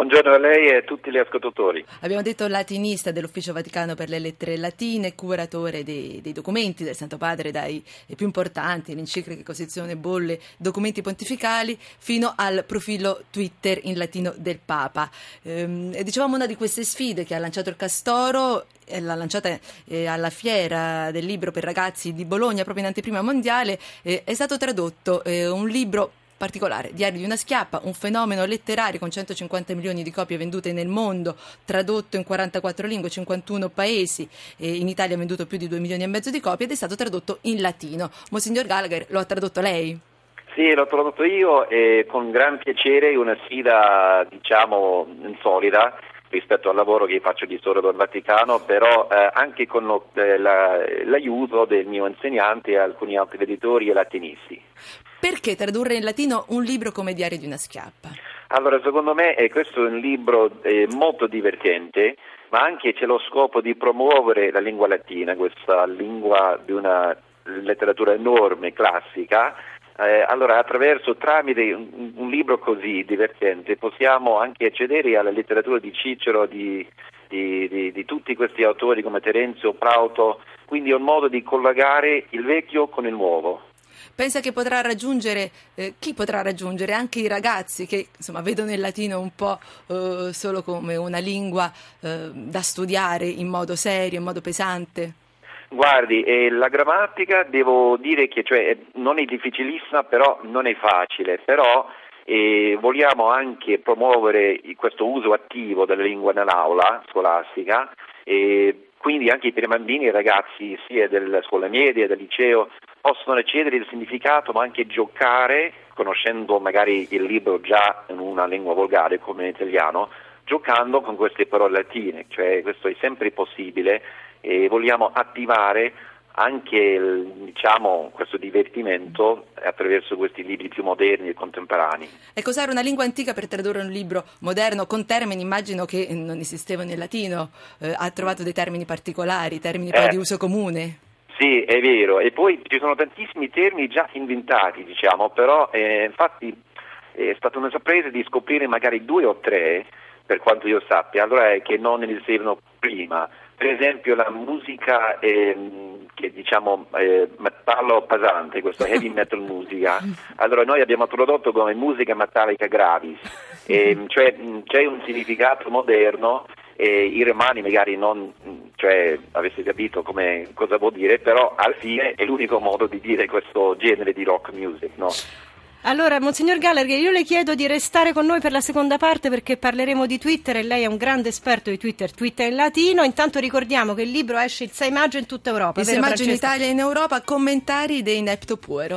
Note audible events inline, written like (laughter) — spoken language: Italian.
Buongiorno a lei e a tutti gli ascoltatori. Abbiamo detto latinista dell'Ufficio Vaticano per le lettere latine, curatore dei, dei documenti del Santo Padre, dai più importanti, l'enciclica Costituzione Bolle, documenti pontificali, fino al profilo Twitter in latino del Papa. Ehm, dicevamo una di queste sfide che ha lanciato il Castoro l'ha lanciata eh, alla fiera del libro per ragazzi di Bologna proprio in anteprima mondiale, eh, è stato tradotto eh, un libro particolare, Diario di una schiappa, un fenomeno letterario con 150 milioni di copie vendute nel mondo, tradotto in 44 lingue, 51 paesi, in Italia ha venduto più di 2 milioni e mezzo di copie ed è stato tradotto in latino. Monsignor Gallagher, lo ha tradotto lei? Sì, l'ho tradotto io e con gran piacere, una sfida diciamo insolita rispetto al lavoro che faccio di storia del Vaticano, però eh, anche con lo, eh, la, l'aiuto del mio insegnante e alcuni altri editori e latinisti. Perché tradurre in latino un libro come Diario di una schiappa? Allora, secondo me eh, questo è un libro eh, molto divertente, ma anche c'è lo scopo di promuovere la lingua latina, questa lingua di una letteratura enorme, classica, eh, allora, attraverso, tramite un, un, libro così divertente, possiamo anche accedere alla letteratura di Cicero, di, di, di, di tutti questi autori come Terenzio, Plauto, quindi è un modo di collegare il vecchio con il nuovo. Pensa che potrà raggiungere, eh, chi potrà raggiungere? Anche i ragazzi che insomma, vedono il latino un po' eh, solo come una lingua eh, da studiare in modo serio, in modo pesante? Guardi, eh, la grammatica devo dire che cioè, non è difficilissima, però non è facile, però eh, vogliamo anche promuovere questo uso attivo della lingua nell'aula scolastica e quindi anche per i bambini e i ragazzi sia della scuola media, del liceo possono accedere al significato ma anche giocare conoscendo magari il libro già in una lingua volgare come in italiano giocando con queste parole latine, cioè questo è sempre possibile e vogliamo attivare anche diciamo, questo divertimento attraverso questi libri più moderni e contemporanei. E cos'era una lingua antica per tradurre un libro moderno con termini, immagino che non esistevano in latino, eh, ha trovato dei termini particolari, termini eh, di uso comune? Sì, è vero, e poi ci sono tantissimi termini già inventati, diciamo, però eh, infatti è stata una sorpresa di scoprire magari due o tre, per quanto io sappia, allora che non esistevano prima per esempio la musica eh, che diciamo eh, metallo pesante, questa heavy (laughs) metal musica, allora noi abbiamo tradotto come musica metallica gravis, (laughs) eh, cioè c'è un significato moderno e i romani magari non cioè, avesse capito come, cosa vuol dire, però alla fine è l'unico modo di dire questo genere di rock music, no? Allora, Monsignor Gallagher, io le chiedo di restare con noi per la seconda parte perché parleremo di Twitter e lei è un grande esperto di Twitter, Twitter in latino. Intanto ricordiamo che il libro esce il 6 maggio in tutta Europa. Il 6 maggio in Italia e in Europa, commentari dei Inepto Puero.